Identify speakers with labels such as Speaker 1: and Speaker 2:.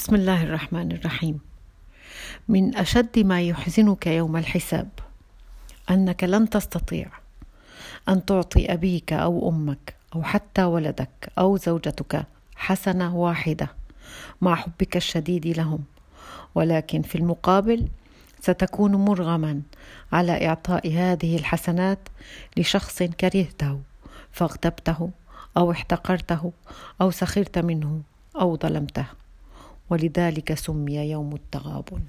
Speaker 1: بسم الله الرحمن الرحيم. من أشد ما يحزنك يوم الحساب أنك لن تستطيع أن تعطي أبيك أو أمك أو حتى ولدك أو زوجتك حسنة واحدة مع حبك الشديد لهم. ولكن في المقابل ستكون مرغما على إعطاء هذه الحسنات لشخص كرهته فاغتبته أو احتقرته أو سخرت منه أو ظلمته. ولذلك سمي يوم التغابن.